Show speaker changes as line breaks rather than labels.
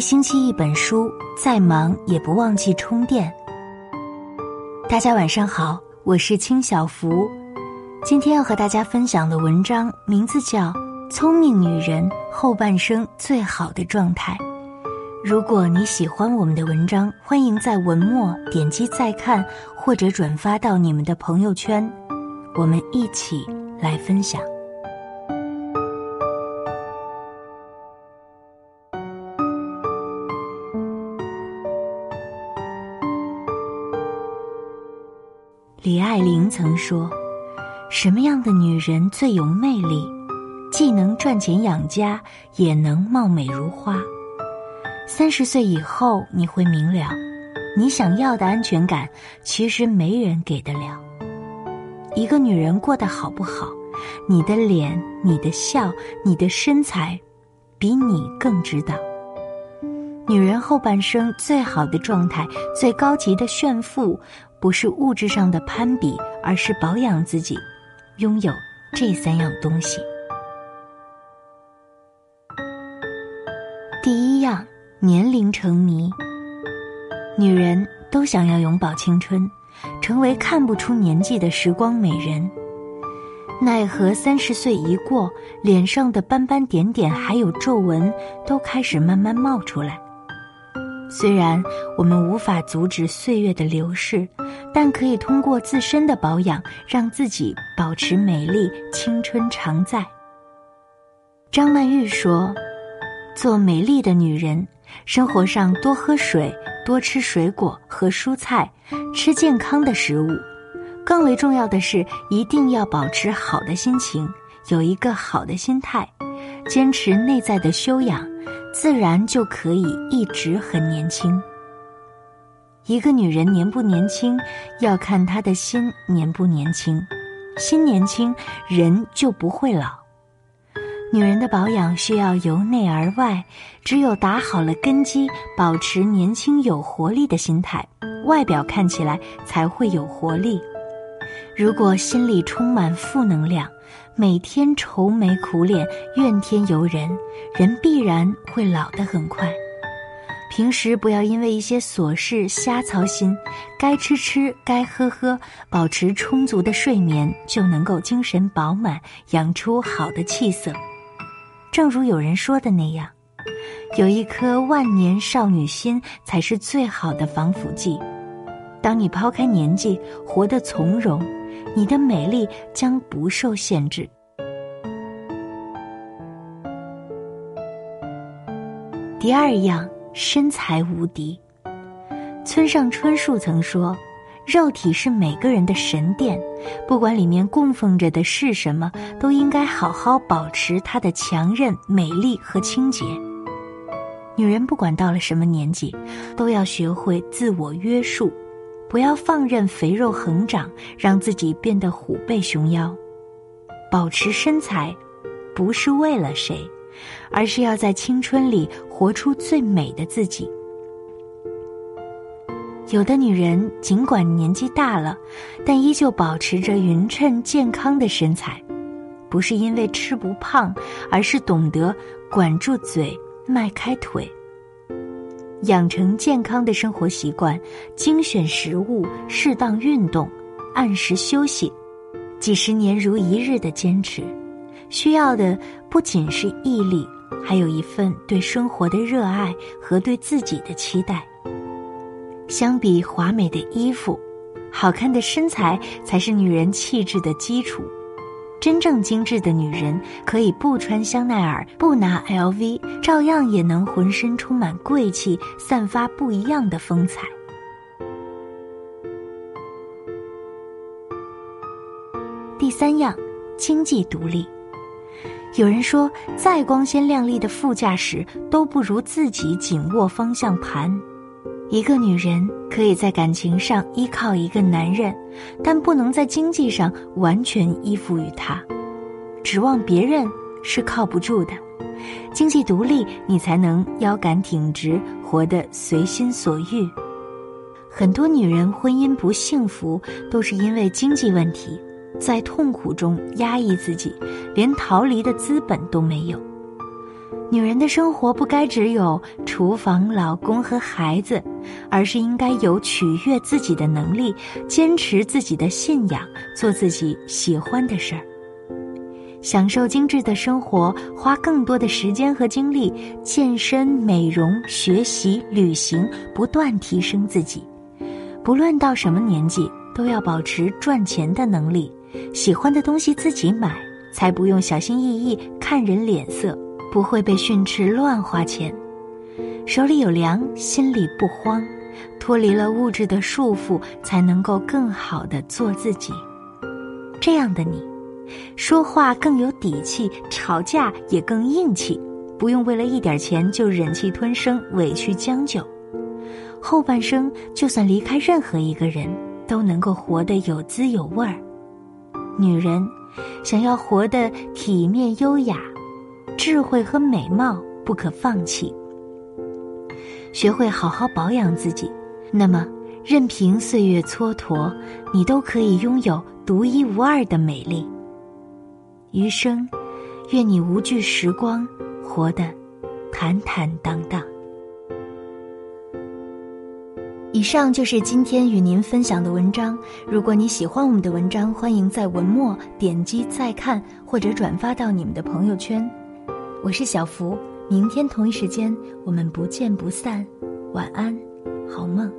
一星期一本书，再忙也不忘记充电。大家晚上好，我是清小福，今天要和大家分享的文章名字叫《聪明女人后半生最好的状态》。如果你喜欢我们的文章，欢迎在文末点击再看，或者转发到你们的朋友圈，我们一起来分享。李爱玲曾说：“什么样的女人最有魅力？既能赚钱养家，也能貌美如花。三十岁以后，你会明了，你想要的安全感，其实没人给得了。一个女人过得好不好，你的脸、你的笑、你的身材，比你更知道。女人后半生最好的状态，最高级的炫富。”不是物质上的攀比，而是保养自己，拥有这三样东西。第一样，年龄成谜。女人都想要永葆青春，成为看不出年纪的时光美人。奈何三十岁一过，脸上的斑斑点点还有皱纹都开始慢慢冒出来。虽然我们无法阻止岁月的流逝。但可以通过自身的保养，让自己保持美丽、青春常在。张曼玉说：“做美丽的女人，生活上多喝水，多吃水果和蔬菜，吃健康的食物。更为重要的是，一定要保持好的心情，有一个好的心态，坚持内在的修养，自然就可以一直很年轻。”一个女人年不年轻，要看她的心年不年轻。心年轻，人就不会老。女人的保养需要由内而外，只有打好了根基，保持年轻有活力的心态，外表看起来才会有活力。如果心里充满负能量，每天愁眉苦脸、怨天尤人，人必然会老得很快。平时不要因为一些琐事瞎操心，该吃吃，该喝喝，保持充足的睡眠，就能够精神饱满，养出好的气色。正如有人说的那样，有一颗万年少女心才是最好的防腐剂。当你抛开年纪，活得从容，你的美丽将不受限制。第二样。身材无敌。村上春树曾说：“肉体是每个人的神殿，不管里面供奉着的是什么，都应该好好保持它的强韧、美丽和清洁。”女人不管到了什么年纪，都要学会自我约束，不要放任肥肉横长，让自己变得虎背熊腰。保持身材，不是为了谁。而是要在青春里活出最美的自己。有的女人尽管年纪大了，但依旧保持着匀称健康的身材，不是因为吃不胖，而是懂得管住嘴、迈开腿，养成健康的生活习惯，精选食物，适当运动，按时休息，几十年如一日的坚持。需要的不仅是毅力。还有一份对生活的热爱和对自己的期待。相比华美的衣服，好看的身材才是女人气质的基础。真正精致的女人，可以不穿香奈儿，不拿 LV，照样也能浑身充满贵气，散发不一样的风采。第三样，经济独立。有人说，再光鲜亮丽的副驾驶都不如自己紧握方向盘。一个女人可以在感情上依靠一个男人，但不能在经济上完全依附于他。指望别人是靠不住的。经济独立，你才能腰杆挺直，活得随心所欲。很多女人婚姻不幸福，都是因为经济问题。在痛苦中压抑自己，连逃离的资本都没有。女人的生活不该只有厨房、老公和孩子，而是应该有取悦自己的能力，坚持自己的信仰，做自己喜欢的事儿，享受精致的生活，花更多的时间和精力健身、美容、学习、旅行，不断提升自己。不论到什么年纪，都要保持赚钱的能力，喜欢的东西自己买，才不用小心翼翼看人脸色。不会被训斥乱花钱，手里有粮，心里不慌，脱离了物质的束缚，才能够更好的做自己。这样的你，说话更有底气，吵架也更硬气，不用为了一点钱就忍气吞声、委屈将就。后半生就算离开任何一个人，都能够活得有滋有味儿。女人想要活得体面优雅。智慧和美貌不可放弃，学会好好保养自己，那么任凭岁月蹉跎，你都可以拥有独一无二的美丽。余生，愿你无惧时光，活得坦坦荡荡。以上就是今天与您分享的文章。如果你喜欢我们的文章，欢迎在文末点击再看，或者转发到你们的朋友圈。我是小福，明天同一时间我们不见不散，晚安，好梦。